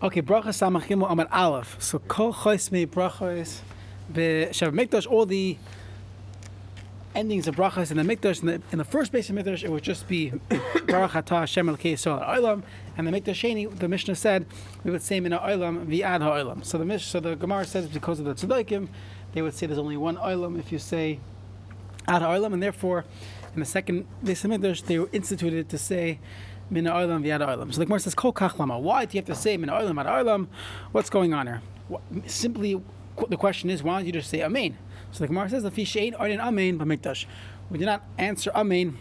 Okay, bracha samachimu amar aleph. So kol choismei brachos b'shav mikdash. All the endings of brachas in the mikdash. In the, in the first base of mikdash, it would just be baruch atah Hashem elkei yisrael olam. And the mikdash sheni, the Mishnah said we would say mina olam vi'ad ha'olam. So the Mish, so the Gemara says because of the tzedaikim, they would say there's only one olam if you say ad ha'olam, and therefore in the second base of mikdash they were instituted to say mina olam v'ad olam. So the Gemara says kol kachlama. Why do you have to say mina olam ad olam? What's going on here? What, simply, the question is, why don't you just say amen? So the Gemara says fish ain't orin amen b'mikdash. We do not answer amen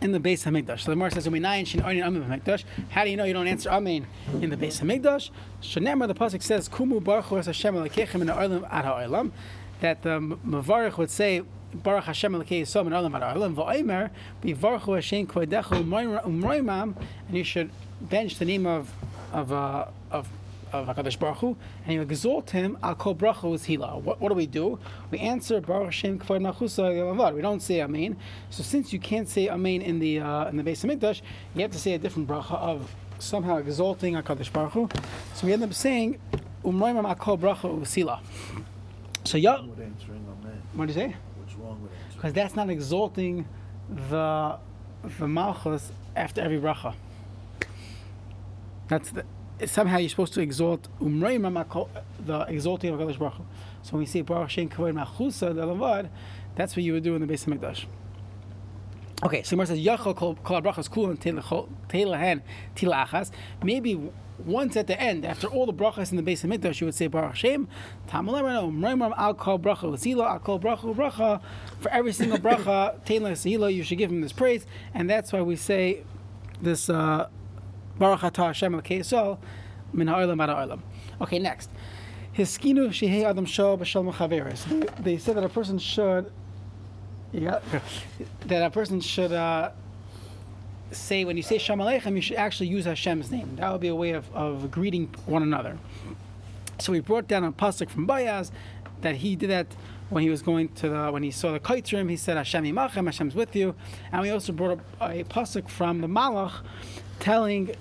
in the base Hamikdash. So the Gemara says, "Uminayin shin orin amen b'mikdash." How do you know you don't answer amen in the base Hamikdash? Shanemar the pasuk says, "Kumu baruch Hashem elokechem in ha'olam ad ha'olam." That um, the Mavarich would say. Baruch Hashem Elokei Yisrael and Olam Ha'olam V'Omer B'Varchu Hashem Kodechu Umroimam and you should bench the name of of uh, of of Hakadosh Baruch Hu, and you exalt him. Al Kol Bracha is Hila. What, what do we do? We answer Baruch Hashem Kfar Nachusa We don't say Amen. So since you can't say Amen in the uh, in the base of Mikdash, you have to say a different bracha of somehow exalting Hakadosh Baruch Hu. So we end up saying Umroimam Al Kol Bracha Usila. So yeah, with answering amen. what do you say? What's wrong with answering? Because that's not exalting the the malchus after every bracha. That's the somehow you're supposed to exalt umrei the exalting of Hakadosh Baruch So when we say Baruch Shem Kavod Machusa the Lavad, that's what you would do in the base of Mikdash. Okay, so Gemara says Yachol kol brachas kul and teilahen tilachas. Maybe once at the end, after all the brachas in the base of Mikdash, you would say Baruch Hashem. Umreimram al kol bracha al kol bracha bracha. For every single bracha teila sehila, you should give him this praise, and that's why we say this uh, Baruch atah Hashem al Yisrael min ha'olam ad ha'olam. Okay, next. Hiskinu shehei adam shah b'shal mechaveres. They said that a person should yeah, that a person should uh, say when you say Shalom Aleichem, you should actually use Hashem's name. That would be a way of, of greeting one another. So we brought down a pasuk from Boaz that he did that when he was going to the when he saw the kaitrim. He said Hashem imachem, Hashem's with you. And we also brought up a pasuk from the Malach telling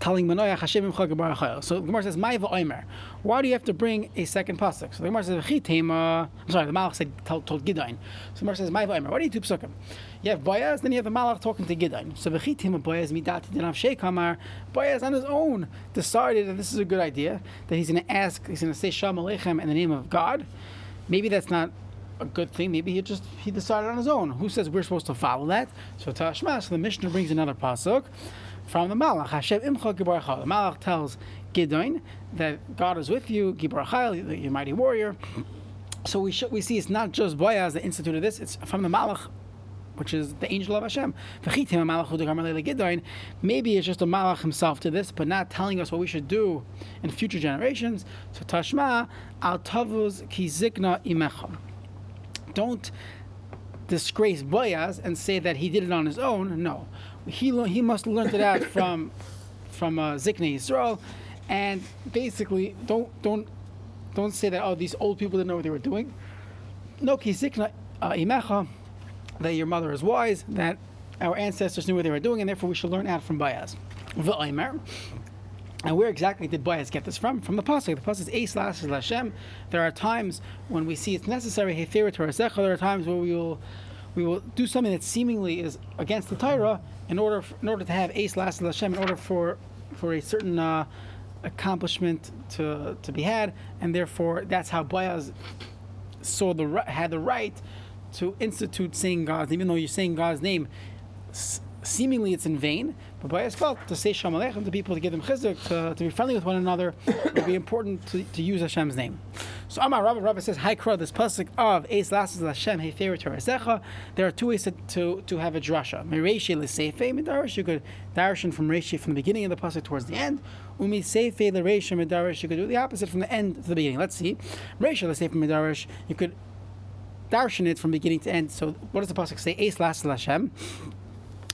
telling Manoach Hashem imcha gebarachayel. So the Gemara says, "My va'omer." Why do you have to bring a second pasuk? So the Gemara says, "V'chitema." I'm sorry, the Malach said told, told Gideon. So the Gemara says, "My va'omer." What do you do pasukim? You have Boaz, then you have the Malach talking to Gideon. So v'chitema Boaz midati dinav shekamar. Boaz on his own decided that this is a good idea. That he's going to ask, he's going to say Shalom Aleichem in the name of God. Maybe that's not a good thing. Maybe he just he decided on his own. Who says we're supposed to follow that? So Tashma. So the Mishnah brings another pasuk from the Malach. Hashem imcha gibarachal. The Malach tells Gideon that God is with you, gibarachal, you mighty warrior. So we we see it's not just Boaz that instituted this. It's from the Malach. Which is the angel of Hashem. Maybe it's just a Malach himself to this, but not telling us what we should do in future generations. So Tashma al tavuz ki zikna imecha. Don't disgrace Boaz and say that he did it on his own. No, he he must learned it out from from uh, Yisrael, and basically don't don't don't say that oh these old people didn't know what they were doing. No, ki Zikna uh, imecha, that your mother is wise, that our ancestors knew what they were doing, and therefore we should learn out from Boaz. V'omer. And where exactly did Boaz get this from? From the pasuk. The pasuk is Eis Lashem. There are times when we see it's necessary. There are times where we will we will do something that seemingly is against the Torah in order for, in order to have Eis Lashes Lashem. In order for for a certain uh, accomplishment to to be had, and therefore that's how Boaz saw the had the right to institute saying God's name, even though you're saying God's name seemingly it's in vain, but Boaz felt to say Shalom Aleichem to people, to give them chizuk, to, to be friendly with one another, it would be important to, to use Hashem's name. So Amar Rabbi Rabbi says, Hi Kra, this pasuk of Eis Lasses Hashem Hefer Torasecha, there are two ways to, to, to have a drasha. Mereshi L'Seife Midarish, you could darshan from Reshi from the beginning of the pasuk towards the end. Umi Seife L'Reshi Midarish, you could do the opposite from the end to the beginning. Let's see. Reshi L'Seife Midarish, you could darshan it from beginning to end. So what does the pasuk say? Eis Lasses Hashem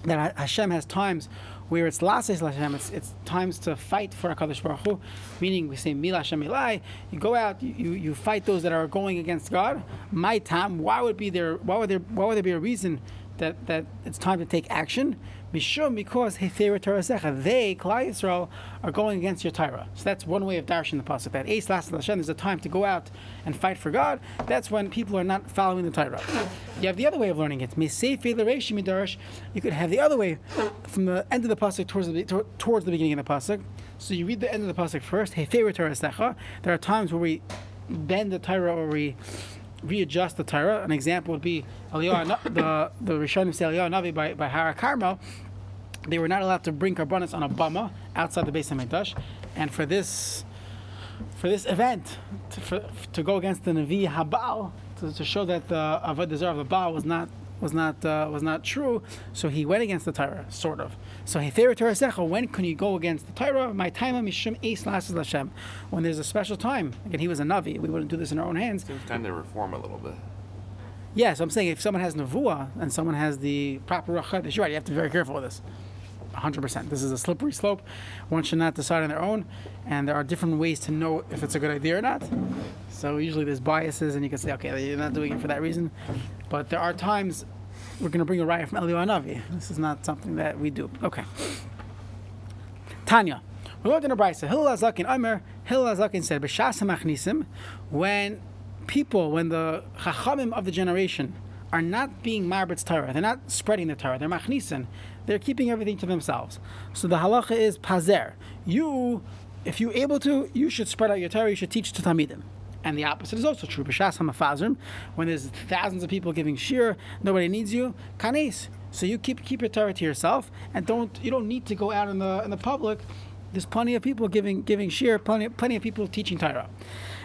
that Hashem has times where it's lases Hashem, it's, it's times to fight for Hakadosh Baruch Hu, meaning we say Mila Hashem Ilai. You go out, you, you fight those that are going against God. My time, why would be there? Why would there? Why would there be a reason that, that it's time to take action. Mishum because they, Klal Yisrael, are going against your Torah. So that's one way of darshing the pasuk. That Eis Las Hashem, there's a time to go out and fight for God. That's when people are not following the Torah. You have the other way of learning it. You could have the other way, from the end of the pasuk towards the towards the beginning of the pasuk. So you read the end of the pasuk first. There are times where we bend the Torah or we readjust the Torah. An example would be Eliyahu, the the Rishonim say Eliyahu Navi by by Hara. They were not allowed to bring karbanis on a bama outside the base of Mikdash, and for this for this event to, for, to go against the Navi Habal to, to show that the Avodah Zarah of the Baal was not was not uh, was not true. So he went against the Torah, sort of. So when can you go against the Torah? My time mishum eis Hashem. When there's a special time. Again, he was a navi. We wouldn't do this in our own hands. It's time to reform a little bit. Yeah, so I'm saying if someone has nevuah and someone has the proper rachad, you're right. You have to be very careful with this. 100%. This is a slippery slope. One should not decide on their own, and there are different ways to know if it's a good idea or not. So usually there's biases, and you can say, okay, you're not doing it for that reason. But there are times we're going to bring a riot from Eliyahu Navi. This is not something that we do. Okay. Tanya. We looked in a brisa. Hillel Azakin Omer. Hillel Azakin said, "B'shas hamachnisim." When people, when the chachamim of the generation are not being marbitz Torah, they're not spreading the Torah. They're machnisim. They're keeping everything to themselves. So the halacha is pazer. You, if you're able to, you should spread out your Torah. You should teach to tamidim. And the opposite is also true. B'shas hamafazrim, when there's thousands of people giving shir, nobody needs you. Kanes. So you keep keep your Torah to yourself, and don't you don't need to go out in the in the public. There's plenty of people giving giving shir, plenty plenty of people teaching Torah.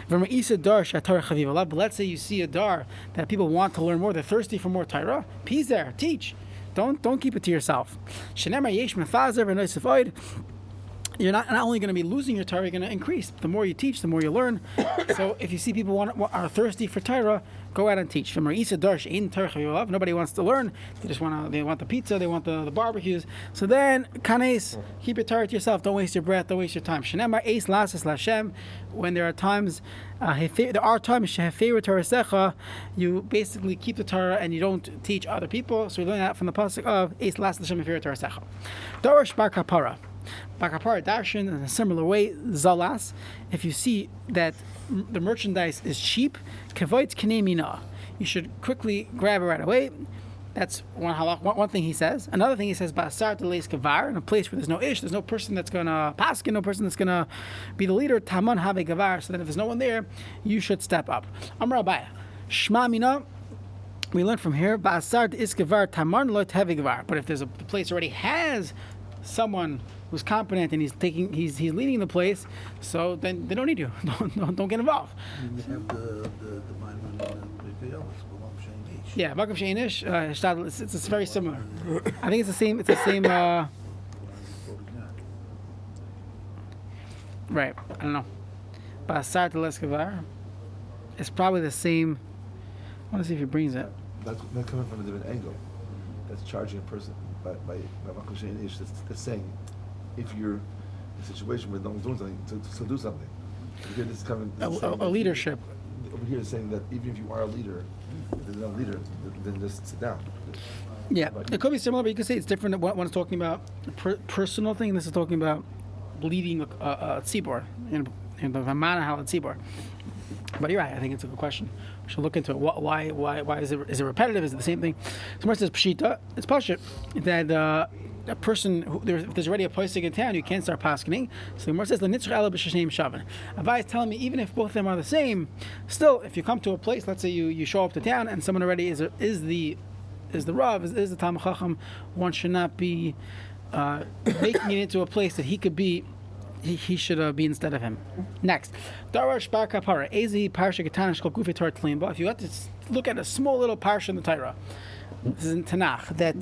But let's say you see a dar that people want to learn more, they're thirsty for more Torah. Peace there, teach. Don't don't keep it to yourself you're not, not only going to be losing your Torah, you're going to increase. The more you teach, the more you learn. so if you see people want, are thirsty for Torah, go out and teach. Nobody wants to learn. They just want to, they want the pizza, they want the, the barbecues. So then, kanes, keep your Torah to yourself. Don't waste your breath, don't waste your time. When there are times, uh, there are times you basically keep the Torah and you don't teach other people. So we learn that from the pasuk of Dorish Bar Kapara. Bakapar Darshan in a similar way, Zalas, if you see that the merchandise is cheap, Kavoit Kinemina, you should quickly grab it right away. That's one halach, one, thing he says. Another thing he says, Basar Deles Kavar, in a place where there's no ish, there's no person that's to paskin, no person that's to be the leader, Taman Have Gavar, so that if there's no one there, you should step up. Amr Abaya, Shma Mina, we learn from here, Basar Iskavar Taman Lot Have But if there's a place already has someone who's competent and he's taking he's he's leading the place, so then they don't need you. don't, don't, don't get involved. Yeah, Makom Sheinish, uh, it's, it's, it's very similar. I think it's the same. It's the same. Uh, right. I don't know. Basar Teleskavar. It's probably the same. I want to see if he brings it. That's not coming from a different angle. That's charging a person by by, by Makom Sheinish. That's, that's saying if you're in a situation where no one's doing something, to, to do something. Here this is coming. A, a, a leadership. Over here is saying that even if you are a leader, if there's no leader, then just sit down. Yeah, it could be similar, but you could say it's different. One is talking about per, personal thing, this is talking about leading a, a, a tzibor, in, in the Vamana tzibor. But you're right. I think it's a good question. Should look into it. Why? Why? Why is it? Is it repetitive? Is it the same thing? So Someone says pshita. It's pashit that uh, a person who there's, there's already a posting in town, you can't start paskening. So the Gemara says the nitzra ela b'shashem shavan. Avai is telling me even if both of them are the same, still if you come to a place, let's say you, you show up to town and someone already is is the is the rav is, is the tam chacham, one should not be uh, making it into a place that he could be. He, should uh, be instead of him. Next, Darash Bar Kapara, Ezi Parsha Ketanish Kol Gufi Torah If you to look at a small little parsha in the Torah, this is in Tanakh that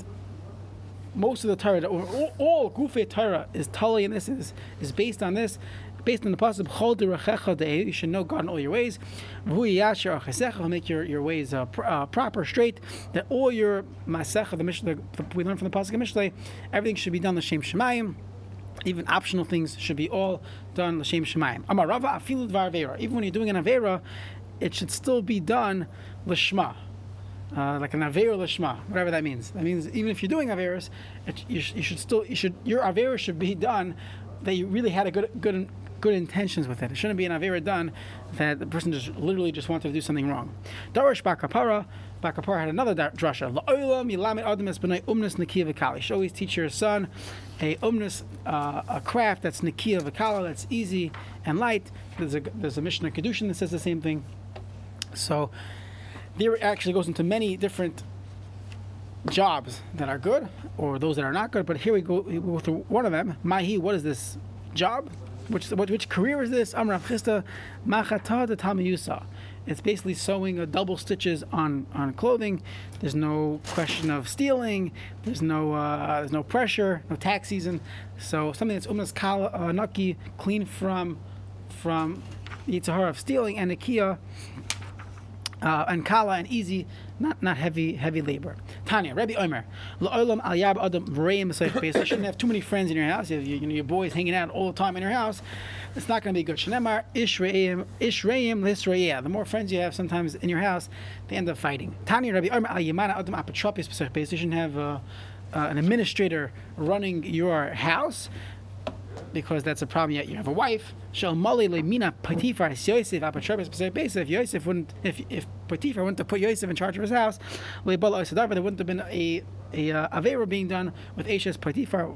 most of the Torah, all, all Gufei Torah is tali, and this is, is based on this, based on the possible You should know God in all your ways. Make your, your ways uh, pr- uh, proper, straight. That all your Masecha, the Mishnah, we learn from the Pasuk Mishnah, everything should be done L'Shem Shemayim. Even optional things should be all done L'Shem Shemayim. Amar Rava Afilu Dvar Even when you're doing an Avera, it should still be done L'Shma uh, like an aver lishma, whatever that means. That means even if you're doing averas, you, sh- you should still you should your avera should be done that you really had a good good good intentions with it. It shouldn't be an avera done that the person just literally just wanted to do something wrong. Darash Bakapara, Bakapara had another drasha. La'olam yilamet adam es b'nai umnus nikiya v'kali. Always teach your son a umnus, uh, a craft that's nikiya v'kala, that's easy and light. There's a there's a Mishnah Kedushin that says the same thing. So there actually goes into many different jobs that are good or those that are not good. But here we go, we go through one of them. Mahi, what is this job? Which which career is this? Amrav Chista Machata de Tamayusa. It's basically sewing a double stitches on, on clothing. There's no question of stealing. There's no uh, there's no pressure, no tax season. So something that's umnas kala uh, clean from from yitzhar of stealing and nikia uh, and kala and easy, not not heavy heavy labor. Tanya, Rabbi Omer, You shouldn't have too many friends in your house. You, you, know, your boys hanging out all the time in your house. It's not going to be good. Shnemar ishreim ishreim lisreya. The more friends you have, sometimes in your house, they end up fighting. Tanya, Rabbi Omer al yamana adam apotropis You shouldn't have uh, uh, an administrator running your house because that's a problem. Yet you have a wife. Shel mali lemina Potiphar Yosef If Yosef wouldn't, if if Potiphar wouldn't have put Yosef in charge of his house, there wouldn't have been a a uh, avera being done with Ashes Potiphar,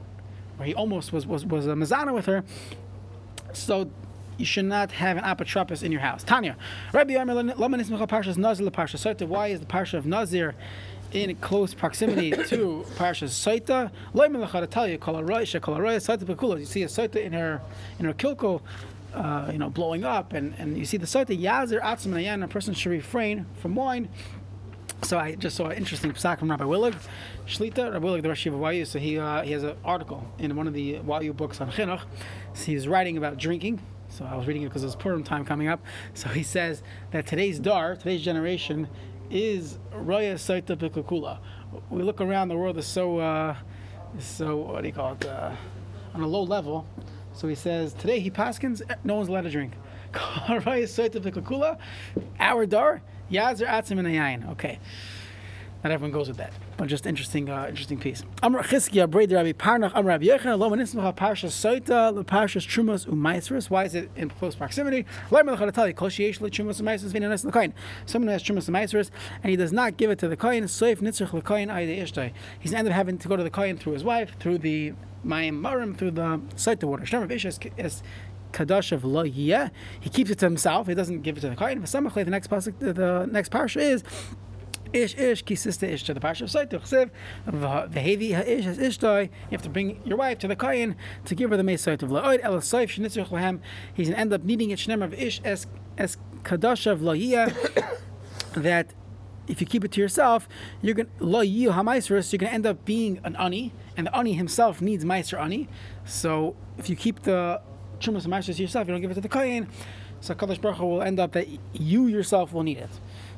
where he almost was was was a mazana with her. So you should not have an apotropis in your house. Tanya, Rabbi Yomer Lamanis Michal Parshas Nazir Parsha. Why is the Parsha of Nazir in close proximity to Parshas Saita? Loy Melachar to tell you, Kol Aroisha, Saita Pekula. You see a Saita in her in her kilko. Uh, you know, blowing up, and, and you see the Saita Yazir Atzim Nayan, a person should refrain from wine. So I just saw an interesting psak from Rabbi Willig, Shlita, Rabbi Willig, the Rosh of YU. So he uh, he has an article in one of the YU books on chinuch. So he's writing about drinking. So I was reading it because it's Purim time coming up. So he says that today's dar, today's generation, is Raya Saita Pikakula. We look around, the world is so uh, is so what do you call it? Uh, on a low level. So he says today he paskins, no one's allowed to drink. Raya Saita Pikakula, our dar. Yazer atzim and. Okay, not everyone goes with that, but just interesting, uh, interesting piece. Amr Chizkiya Brei Rabbi Parnach Amr Rabbi Yechon Lo Manismacha Parsha Soita Parshas Trumas Umaisrus. Why is it in close proximity? Lo Melech Tali Kol Sheyesh Lo Trumas Umaisrus V'Nanes L'Koyin. Someone who has Trumas Umaisrus and he does not give it to the Koyin. Soif Nitzrich L'Koyin Ayde Ishtai. He's ended up having to go to the Koyin through his wife, through the Mayim Marim, through the Soita water. Shem Rav is Kadash of Lo He keeps it to himself. He doesn't give it to the Kohen. The next pasuk, the next parsha is Ish Ish Kisista Ish to the parsha of Saitu Chsev Vehevi Ish as Ishtoi. You have to bring your wife to the Kohen to give her the Mesait of La'od El Saif Shnitzrich Lahem. He's gonna end up needing it Shnemer of Ish as as Kadash of Lo That if you keep it to yourself, you're gonna yiyu hamaisrus. You're gonna end up being an ani, and the ani himself needs meiser ani. So if you keep the Trumas and Masters yourself, you don't give it to the Kohen, so Kadosh Baruch will end up that you yourself will need it.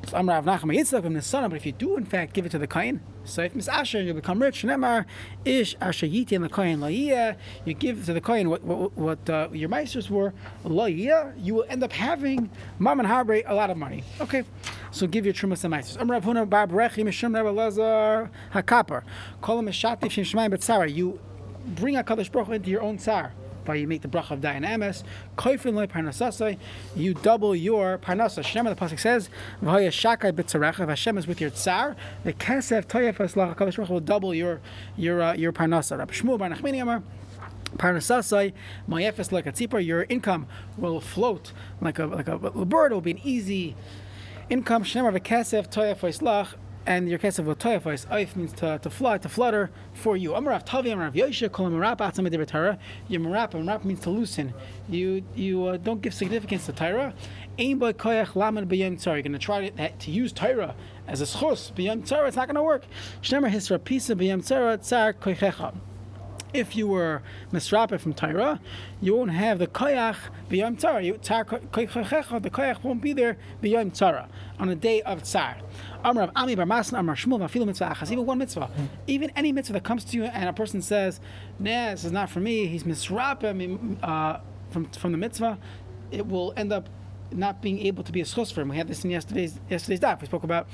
So Amr Rav Nachman Yitzchak from the son, but if you do in fact give it to the Kohen, so if Miss Asher you'll become rich. Ish Asher Yiti and the Kohen Laiyah, you give to the Kohen what what, what uh, your meisters were Laiyah, you will end up having Mam and Harbre a lot of money. Okay. So give your trumas and meisters. Amr Rav Huna Bar Brechi Mishum Rabbi Lazar Hakaper. Call him a Shatif Shem Shemayim Betzara. You bring a Kadosh Hu into your own tsar by you make the bracha of Dayan Emes, Koifin loy parnasasai, you double your parnasa. Shem the pasuk says, V'haya shakai b'tzarecha, Hashem is with your tsar, the kesef toyef lach HaKadosh will double your your uh, your parnasa. Rabbi Shmuel bar Nachmani Amar, Parnasasai, mayefes like a tzipar, your income will float like a like a, bird. It will be an easy income. Shemar v'kesef toyef lach and your case of toyafos oif means to, to fly, to flutter for you. Amarav tavi amarav yosha kol amarap atzam Torah. Your marap marap means to loosen. You you uh, don't give significance to Torah. Aim by koyach lamed b'yom tzara. You're going to try to, to use Torah as a schos b'yom tzara. It's not going to work. Shnemer hisra pisa b'yom tzara tzar koychecha if you were misrapet from Torah, you won't have the koyach b'yom tzara. You, the koyach won't be there b'yom tzara on a day of tzar. Amar Ami Bar Amar Mitzvah Achas. Even one mitzvah, even any mitzvah that comes to you and a person says, "Nah, this is not for me." He's misrapet uh, from from the mitzvah. It will end up not being able to be a schus for him. We had this in yesterday's yesterday's daf. We spoke about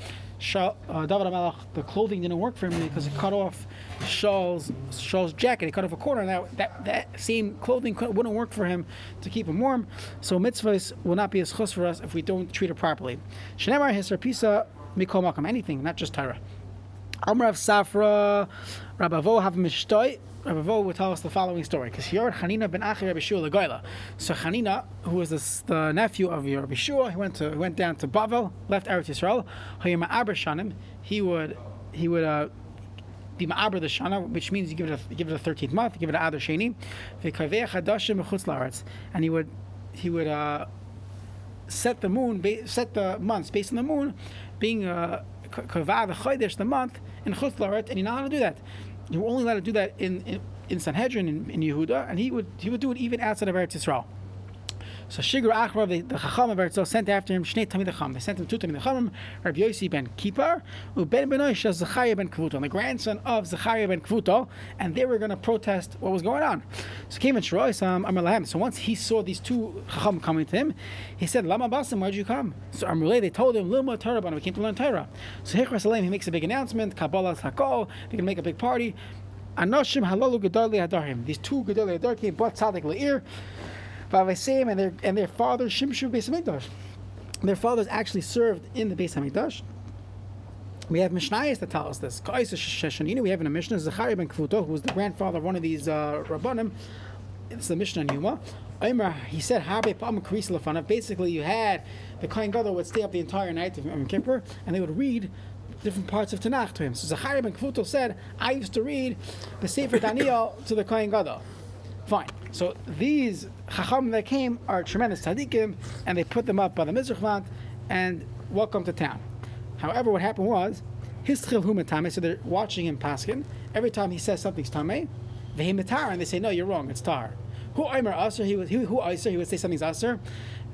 uh, David Amalek. The clothing didn't work for him because it cut off Shaul's Shaul's jacket. He cut off a corner, and that that, that same clothing wouldn't work for him to keep him warm. So mitzvahs will not be a schus for us if we don't treat it properly. Shenemar hisar pisa mikol makam anything, not just Torah. Amr of Safra, Rabavo have mishtoi. Rabavo will tell us the following story because here Hanina ben Achi Rabbi Shua Legoila. So Hanina, who was the, nephew of Rabbi Shua, he went to went down to Bavel, left Eretz Yisrael. He would he would uh, be ma'aber the shana, which means you give it a give it a thirteenth month, you give it a adar sheni, and he would he would uh, set the moon, set the months based on the moon, being uh, kavah the the month in chutz and you're not allowed to do that. You're only allowed to do that in in, in Sanhedrin in, in Yehuda, and he would he would do it even outside of Eretz Yisrael. So Shigur Achrav, the, the Chacham of Eretz sent after him Shnei Tamid Chacham. They sent him two Tamid Chachamim, Rabbi Yossi ben Kippar, Ben Benoish Zechariah ben Kvuto, the grandson of Zechariah ben Kvuto, and they were going to protest what was going on. So came in Shroisam um, Amar So once he saw these two Chacham coming to him, he said, Lama Basim, why'd you come? So Amrulay, they told him, Lilma Torah, we came to learn Torah. So Hichra Salim, he makes a big announcement, Kabbalah Hakol, they can make a big party. Anoshim halalu gedali hadarhim. These two gedali hadar came, but tzadik leir. Vavaseim and their and their father Shimshu Beis Hamikdash. Their fathers actually served in the Beis Hamikdash. We have Mishnayos that tell us this. We have in a Mishnah Zechariah ben Kvuto, who was the grandfather of one of these uh, rabbanim. It's the Mishnah Yuma. he said, Basically, you had the Kohen Gadol would stay up the entire night of Yom Kippur, and they would read different parts of Tanakh to him. So Zechariah ben Kvuto said, I used to read the Sefer Daniel to the Kohen Gadol. Fine. So these chacham that came are tremendous tzaddikim, and they put them up by the Mizrachvant and welcome to town. However, what happened was his chil humatame, so they're watching him paskin. Every time he says something's tame, vehimatar, and they say no, you're wrong, it's tar. Who aimer aser? He was who aser? He would say something's aser.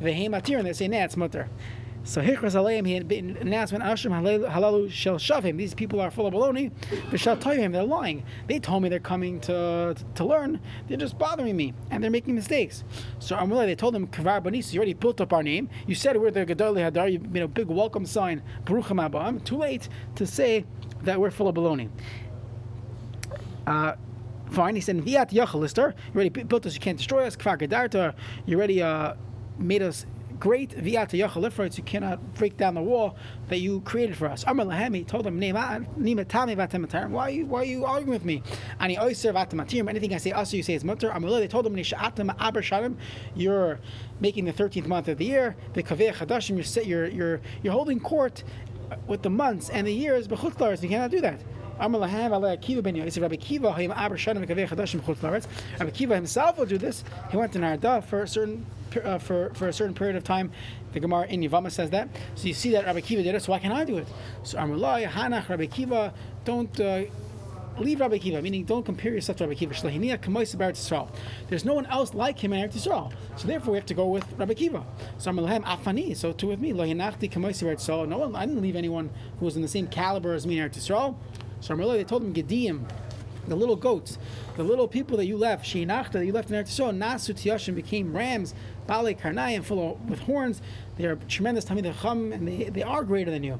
Vehimatir, and they say nah, it's mutter. So Hichras Aleim, he had an announcement, Ashram Halalu Shel Shavim. These people are full of baloney. They're lying. They told me they're coming to, to, learn. They're just bothering me, and they're making mistakes. So Amullah, they told him, Kavar Banis, you already built up our name. You said we're the Gedali Hadar. You made a big welcome sign, Baruchim Abam. Too late to say that we're full of baloney. Uh, fine. He said, Viat Yachalister, you already built us, you can't destroy us. Kvar Gedarta, you already uh, made us great yachalifrites, you cannot break down the wall that you created for us. Amar Lahemi told him, Why are you why are you arguing with me? Atamatim. Anything I say also you say is mutter. Amar they told him, You're making the thirteenth month of the year. The kaveh chadashim. You're you're you're holding court with the months and the years. But you cannot do that. Rabbi Kiva himself will do this. He went to Narada for a certain uh, for, for a certain period of time. The Gemara in Yavama says that. So you see that Rabbi Kiva did it, so why can't I do it? So Amrullah, Hanach, Rabbi Kiva, don't uh, leave Rabbi Kiva, meaning don't compare yourself to Rabbi Kiva. There's no one else like him in Eretz Yisrael. So therefore we have to go with Rabbi Kiva. So Afani, so too with me. No one, I didn't leave anyone who was in the same caliber as me in Eretz Yisrael. So Amrullah, they told him Gedim, the little goats, the little people that you left, Shinachta, that you left in Eretz Yisrael, Nasu Tiyashim became rams, Bale Karnayim, full of, with horns. They are tremendous Tamid Chum, and they, they are greater than you.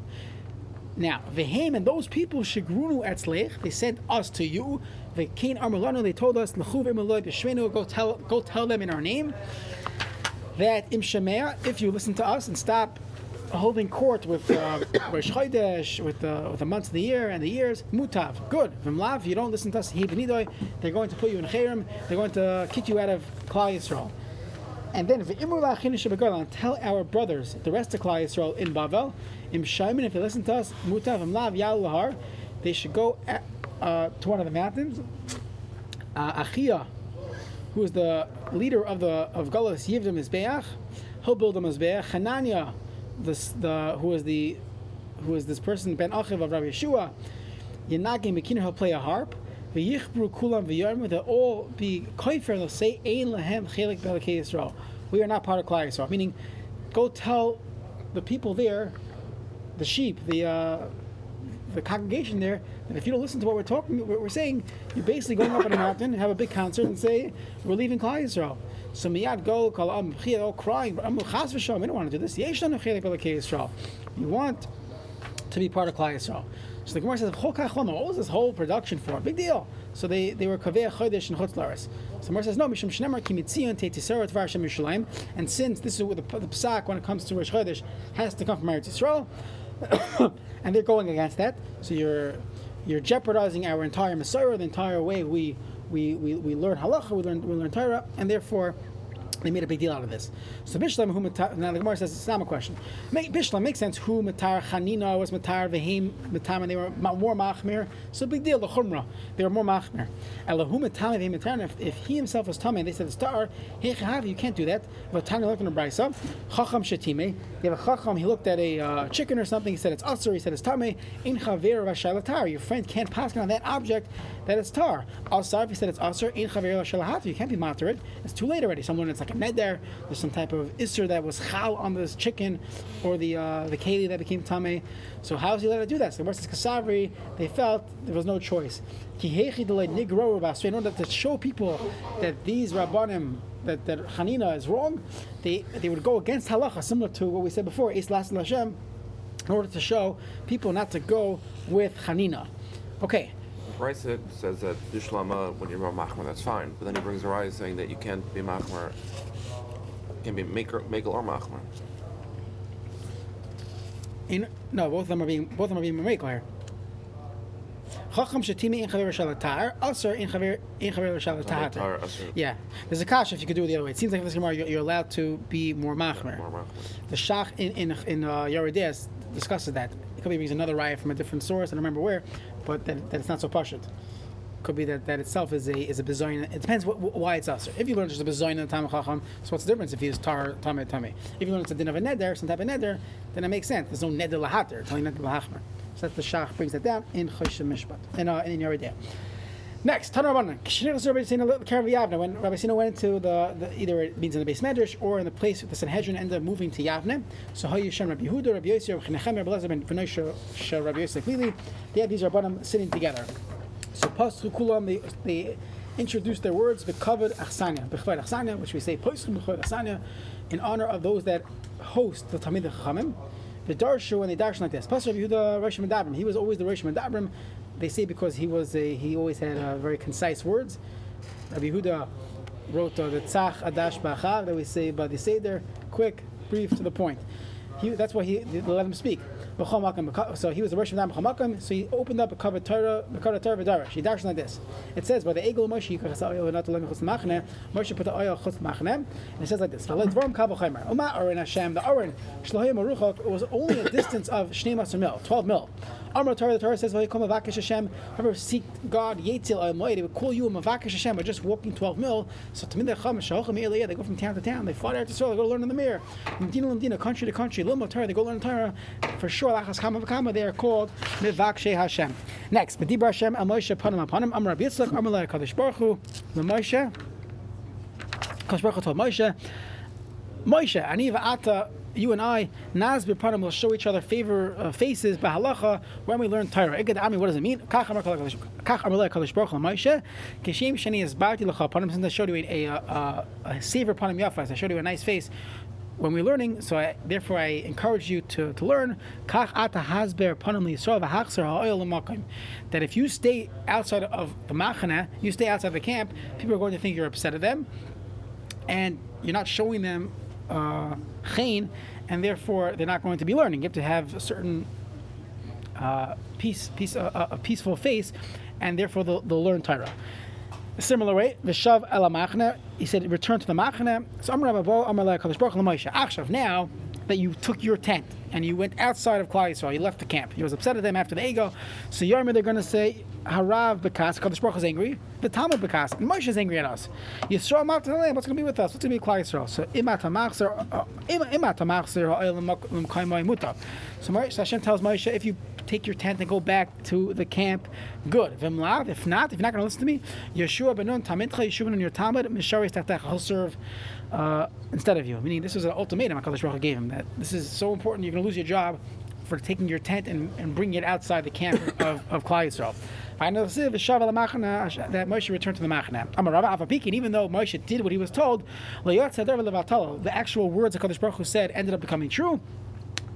Now, Vehem and those people, Shigrunu Etzlech, they sent us to you. Vekin Armalano, they told us, go tell, go tell them in our name that Im if you listen to us and stop holding court with uh, Chodesh, with the, with the months of the year and the years, mutav, good. V'mlav, you don't listen to us, they're going to put you in Cherem, they're going to kick you out of Klal Yisrael. And then tell our brothers, the rest of Klal Yisrael in Bavel, im Shaimin, if they listen to us, mutav imlav yal they should go at, uh, to one of the mountains. Uh, Achia, who is the leader of the of Galus Yivdim Mizbeach, he'll build a Mizbeach. Hanania, this the who is the who is this person Ben Achiv of Rabbi Yeshua, Yenagim Mekiner, he'll play a harp. V'yichbru kulam v'yarmu, they'll all be koifer, they'll say, Ein lehem chelik belakei Yisrael. We are not part of Klal Yisrael. Meaning, go tell the people there, the sheep, the uh, the congregation there, that if you don't listen to what we're talking, what we're saying, you're basically going up on a mountain, have a big concert, and say, we're leaving Klal Yisrael. So miyad go kol am chiyah, all crying. Amu chas. We don't want to do this. Yesh lanu chelik b'lekei Yisrael. You want to be part of Klal Yisrael. So the Gemara says. What was this whole production for? Big deal. So they, they were kaveh chodesh and chutz laris. So the Gemara says, "No, mishum shnemer ki mitzion te And since this is what the, the psak when it comes to Rosh Chodesh has to come from Eretz Yisrael, and they're going against that, so you're you're jeopardizing our entire Messiah, the entire way we we, we, we learn halacha, we learn we learn Torah, and therefore they made a big deal out of this. So Bishlam, who matar, now the Gemara says it's not a question. Make, Bishlam makes sense. Who matar Chanina was matar vehim matam, and they were more machmir. So big deal. The chumrah, they were more machmir. Elahu matam vehim matar. If, if he himself was tamei, they said the star. Hey you can't do that. Vatani looked in a brisa. Chacham shetime. They have a chacham. He looked at a uh, chicken or something. He said it's asur. He said it's tamei. In chaver v'shalatar. Your friend can't pass on that object that it's tar. Asar. He said it's asur. In chaver v'shalatar. You can't be matar it. It's too late already. Someone it's like neder. There's some type of isser that was chal on this chicken, or the uh, the keli that became tame. So how is he allowed to do that? So the versus kasavri, they felt there was no choice. In order to show people that these rabbanim that that Hanina is wrong, they they would go against halacha, similar to what we said before, Is Las Hashem, in order to show people not to go with Hanina. Okay, Raisa says that Bishlama, when you're machmer, that's fine. But then he brings a rise saying that you can't be machmer, can be maker, makel or machmer. in no, both of them are being both of them are being makel here. Chacham shetimi in chaver shalatar, aser in chaver in chaver shalatar. Yeah, there's a kash if you could do it the other way. It seems like in this gemara you're, you're allowed to be more machmer. The Shach in in, in uh, discusses that. It could be because another riot from a different source. I don't remember where, but that, that it's not so pashut. Could be that, that itself is a is a bizayin. It depends what, why it's usher. If you learn just a bizayin in the time of chacham, so what's the difference if he's tar tamei tamei? If you learn it's a din of a neder, some type of neder, then it makes sense. There's no neder lahater. Only neder lahachmer. So that's the Shach brings that down in Choshen Mishpat in uh, in Yoreh De'ah. Next, Tana Rabbanan. Rabbi Sina Karav Yavne. When Rabbi Sina went into the, the either it means in the base medrash or in the place with the Sanhedrin ended up moving to Yavne. So Hay Yishem Rabbi Yehuda, Rabbi Yossi, Rabbi Chinechem, Rabbi Lezer, and Rabbi Yosef Lili. They had these Rabbanim sitting together. So Paschu Kulam, they, they introduced their words, Bekavod Achsanya, Bechvad Achsanya, which we say Poschim Bechvad Achsanya, in honor of those that host the Tamid Chachamim. The Darshu, and they darshan like this. Rabbi Yehuda Rosh Medabrim. He was always the Rosh Medabrim. They say because he was a, he always had uh, very concise words. Rabbi Yehuda wrote uh, the Tzach Adash Ba'achar that we say by the Seder, quick, brief, to the point. He, that's why he let him speak. So he was the Rosh Hashanah b'chol makom, So he opened up a cover Torah, a cover Torah v'darash. He dashed like this. It says by the Egel Moshe. Moshe put the oil chutz machne, and it says like this. Dvorim kabel chaymer. Uma orin Hashem. The orin shlohim aruchok was only a distance of shnei mil, twelve mil. Amar Torah, the Torah says, "Vaykom mavakesh Hashem." Whoever seek God, Yetzil al they would call you a mavakesh Hashem by just walking twelve mil. So to the Cham, Shahochem Eliyah, they go from town to town. They fly to Israel. They go learn in the mirror. Medina Lamdina, country to country, Lilma Torah. They go learn Torah. For sure, Lachas Kama they are called Mivakshe Hashem. Next, Medibra Hashem Al Moshe Panim Apanim Rabbi Yitzchak Amar Lai Kadosh Baruch Hu Moshe. Kadosh Baruch Hu told Moshe. Moshe, Ani Va'ata, you and I, Naz B'Panim will show each other favor uh, faces b'halacha when we learn Torah. Eged Ami, what does it mean? Kach Amar Kadosh Baruch Hu Moshe. Kishem Shani Esbarti L'cha Panim. Since I showed you a, a, a, a savor Panim Yafas, I showed you a nice face when we're learning. So I, therefore, I encourage you to, to learn. That if you stay outside of the Machana, you stay outside the camp, people are going to think you're upset at them and you're not showing them uh, and therefore they're not going to be learning. You have to have a certain uh, peace, peace, uh, a peaceful face, and therefore they'll, they'll learn Torah. Similar way, Vishav el he said, return to the machne. So Amar Rabbo, Amar Lai Kadosh Baruch Hu L'Moshe. Achshav, now that you took your tent and you went outside of Klal Yisrael, you left the camp. He was upset at them after the ego. So Yarmi, they're going to say, Harav Bekas, Kadosh Baruch is angry. The Talmud Bekas, and Moshe is angry at us. Yisrael Mat What's going to be with us? What's going to be Klal Yisrael? So Imat Hamachzer, uh, L'Mkaimai Muta. So Hashem tells Moshe, if you take your tent and go back to the camp, good. V'mlav, If not, if you're not going to listen to me, Yeshua Benun Tamidcha Yeshua Benun your Talmud Misharis Tachtach. He'll serve uh, instead of you. Meaning, this is an ultimatum Hakadosh Baruch Hu gave him that this is so important. You're going to lose your job for taking your tent and, and bringing it outside the camp of, of Klal Yisrael. Final siv shav machna that Moshe returned to the machna. Amar Rav Avapiki, and even though Moshe did what he was told, the actual words Hakadosh Baruch Hu said ended up becoming true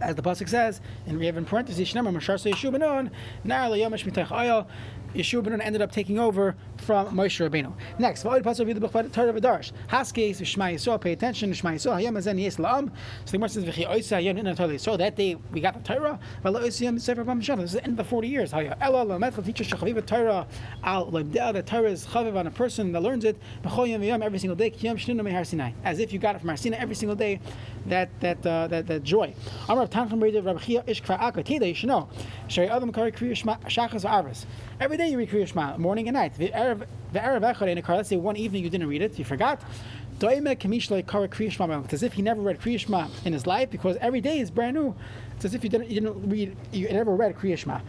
as the pasuk says, and we have in parentheses, "Shnemar Mashar Yeshua Benon, Nar Leyomesh Mitach Ayal." Yeshua Benon ended up taking over from Moshe Rabbeinu. Next, Va'od Pasuk Vidu B'Chvat Torah V'Darsh. Haskes Shema Yisrael. Pay attention. Shema Yisrael. Hayam Azen Yes La'am. So the Gemara says, "V'chi Oisa Torah So that day we got the Torah. V'lo Oisa Yom Sefer Pam This is the end of the forty years. Hayam Ela Lamet teacher Shechaviv Torah Al Lemdel. The Torah is chaviv on a person that learns it. Yom every single day. Kiyam Shninu Mehar Sinai. As if you got it from Har Sinai every single day. That that uh, that that joy. Amar Tanchum Reid Rabbi Chia Ish Kvar Akka. Tida Yishno. Shari Adam Kari Shachas. Every day you read Kriya Shema, morning and night. Let's say one evening you didn't read it, you forgot. It's as if he never read Kriya Shema in his life because every day is brand new. It's as if you didn't, you didn't read, you never read Kriya Shema.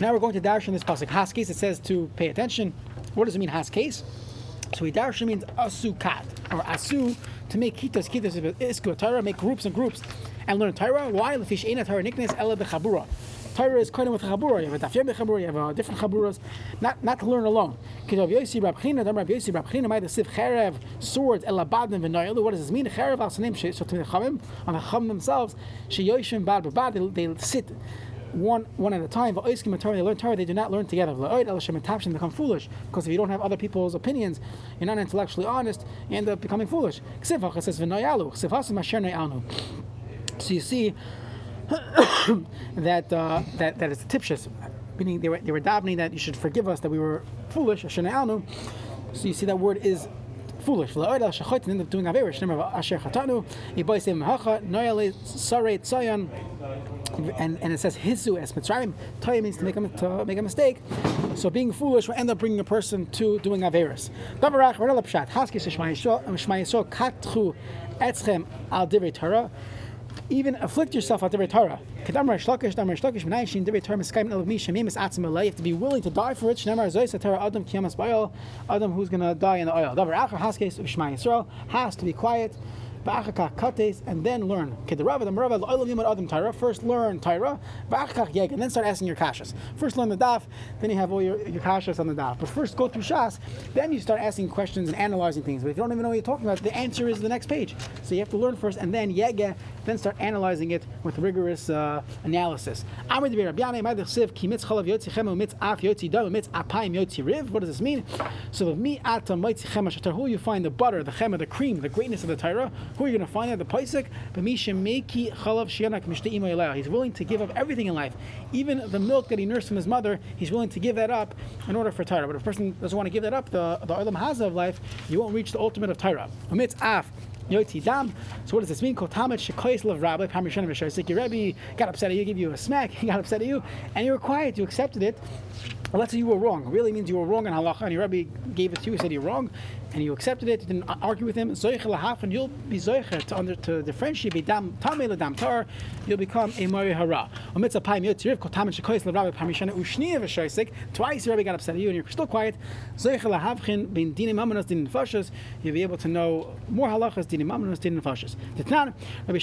Now we're going to dash in this pasuk. Haskes. It says to pay attention. What does it mean haskes? So dash means asukat or asu to make kitas kitas isku Torah, make groups and groups and learn Torah. Why? Lefish ena Torah niknes ela bechabura. Torah is kind of with a chabura. You have a Daf Yomi chabura. You have uh, different chaburas. Not not to learn alone. Kidav Yosi Rab China. Dam Rab Yosi Rab China. The sif cherev swords elabadnim v'noyalu. What does this mean? Cherev al sanim. So to the chamim on the chum themselves. She yoshim bad bad. They sit one one at a time. They learn Torah, they do not learn together. They become foolish because if you don't have other people's opinions, you're not intellectually honest, you end up becoming foolish. So you see that uh, that that is tipshus, meaning they were they were davening that you should forgive us that we were foolish. So you see that word is foolish. End up doing averish. Asher chatanu. tzayan. And, and it says hisu es mitzrayim. Toya means to make a to make a mistake. So being foolish will end up bringing a person to doing averis. Davarach pshat. Haskis shma yisrael katchu etzchem al divrei Torah even afflict yourself at the Torah. You have to be willing to die for it. Adam who's going to die in the oil. Has to be quiet and then learn. First learn Torah, and then start asking your kashas. First learn the daf, then you have all your, your kashas on the daf. But first go through Shas, then you start asking questions and analyzing things. But if you don't even know what you're talking about, the answer is the next page. So you have to learn first, and then yege, then start analyzing it with rigorous uh, analysis. What does this mean? So mightz chema shatar. who you find the butter, the chema, the cream, the greatness of the Torah, who are you going to find out? The Paisik, He's willing to give up everything in life. Even the milk that he nursed from his mother, he's willing to give that up in order for Torah. But if a person doesn't want to give that up, the, the Olam Haza of life, you won't reach the ultimate of Torah. af. Yoti dam. So what does this mean? Kotamet shekois lev rabbi pamishanim. Your Rebbe got upset at you, give you a smack. He got upset at you, and you were quiet. You accepted it. Well, let's say you were wrong. It really means you were wrong in halacha, and your Rebbe gave it to you, said you're wrong, and you accepted it, you didn't argue with him. And you'll be zoich to, under, to differentiate dam tamei ledam tar. You'll become a mari hara. Rabbi. Twice your Rebbe got upset at you, and you're still quiet. Zoich lahavchin bin dinim amanos dinim fashas. You'll be able to know more halachas dinim amanos dinim fashas. Rabbi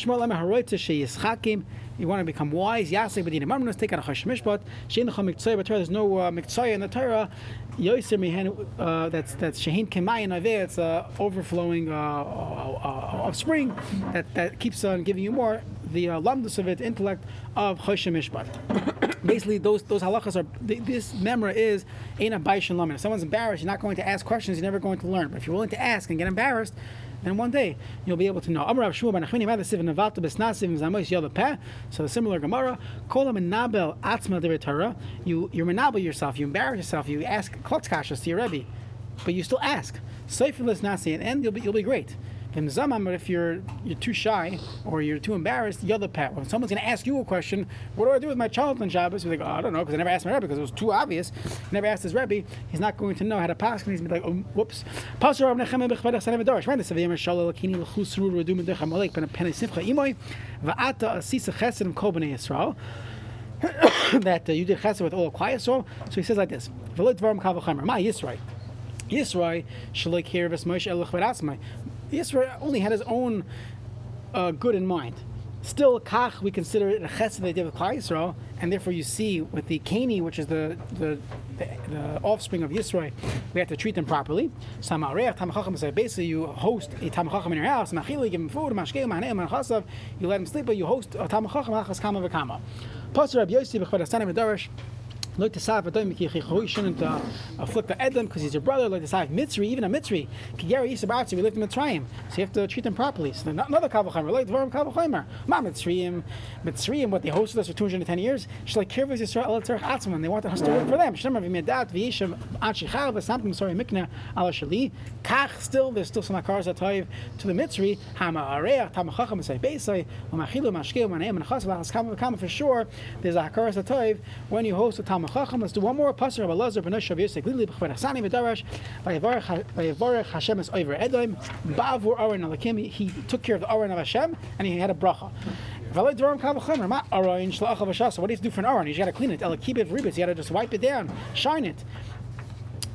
you want to become wise. Yasek b'dinim amanos take out a Choshen Mishpat. Shein lecha miktzay, but there's no uh, in the Torah. Yoser mihen, uh, that's that's shehin kemayin aveh. It's uh, overflowing uh, uh, of spring that, that keeps on giving you more. The uh, lamdus of it, intellect of Choshen Mishpat. Basically, those those halachas are. This memra is ain't a baishan lamin. If someone's embarrassed, you're not going to ask questions. You're never going to learn. But if you're willing to ask and get embarrassed, then one day you'll be able to know. So similar Gemara, you you menabel yourself, you embarrass yourself, you ask klotz kashas to your rebbe, but you still ask. Seifilus nasi, and you'll be you'll be great. In Zamam, if you're you're too shy or you're too embarrassed, the other pat. When someone's going to ask you a question, what do I do with my child on Shabbos? You're like, oh, I don't know, because I never asked my Rebbe because it was too obvious. He never asked his Rebbe. He's not going to know how to pass, and he's going to be like, oh, whoops. that uh, you did chesed with all quiet so so he says like this my Yisrael Yisrael shalik here Moshe Yisrael only had his own uh, good in mind. Still, kach we consider it a chesed they did with Klal Yisrael, and therefore you see with the Kani, which is the the, the, the offspring of Yisrael, we have to treat them properly. So Ma'areach Tamachacham say basically you host a Tamachacham in your house, Machili, give him food, Mashkei, Mahaneim, Machasav, you let him sleep, but you host a Tamachacham, Achas Kama V'Kama. Pastor Rabbi Yossi B'Chvad Astanim Darish. Like to say, he shouldn't uh, afflict the Edom because he's your brother. Like to say, Mitzri, even a Mitzri, Kigeri Yisabatzi, we lived in Mitzrayim, so you have to treat them properly. So another Kavachimer, like the Kavachimer, Ma Mitzrayim, Mitzrayim, what they hosted us for 210 years. She's like Kirvas Yisrael El Tzarech Atzman. They wanted us to work for them. Shemar v'medat v'yishem achichav v'samtim sorry mikna ala shali. Kach still there's still some akaras atoiv to the Mitzri. Hama areach tamachacham v'say beisay u'machilu mashkeu u'maneim and chas v'achas kama v'kama for sure. There's a akaras atoiv when you host a tamachacham. Let's do one more pasuk of Elazar ben Oshav Yosef Lili b'chvar Hasani v'darash vayivarech Hashem es Oved Edom ba'avur Aron alakim. He took care of the Aron of Hashem and he had a bracha. V'alei Doram ma shlach of Hashasa. What do you have to do for an Aron? You got to clean it. Ela keep it ribets. You got to just wipe it down, shine it.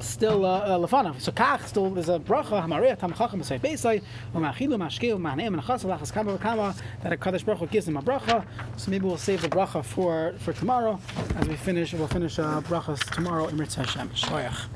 Still uh, uh, lefanav. So kach still there's a bracha hamarei tamachachim b'sei beisai u'machilu mashkeu ma'aneim and chas v'lachas kama v'kama that a kadosh baruch Hu gives him a bracha. So maybe we'll save the bracha for for tomorrow as we finish. We'll finish uh, brachas tomorrow in Mitzvah Hashem. Shloyach.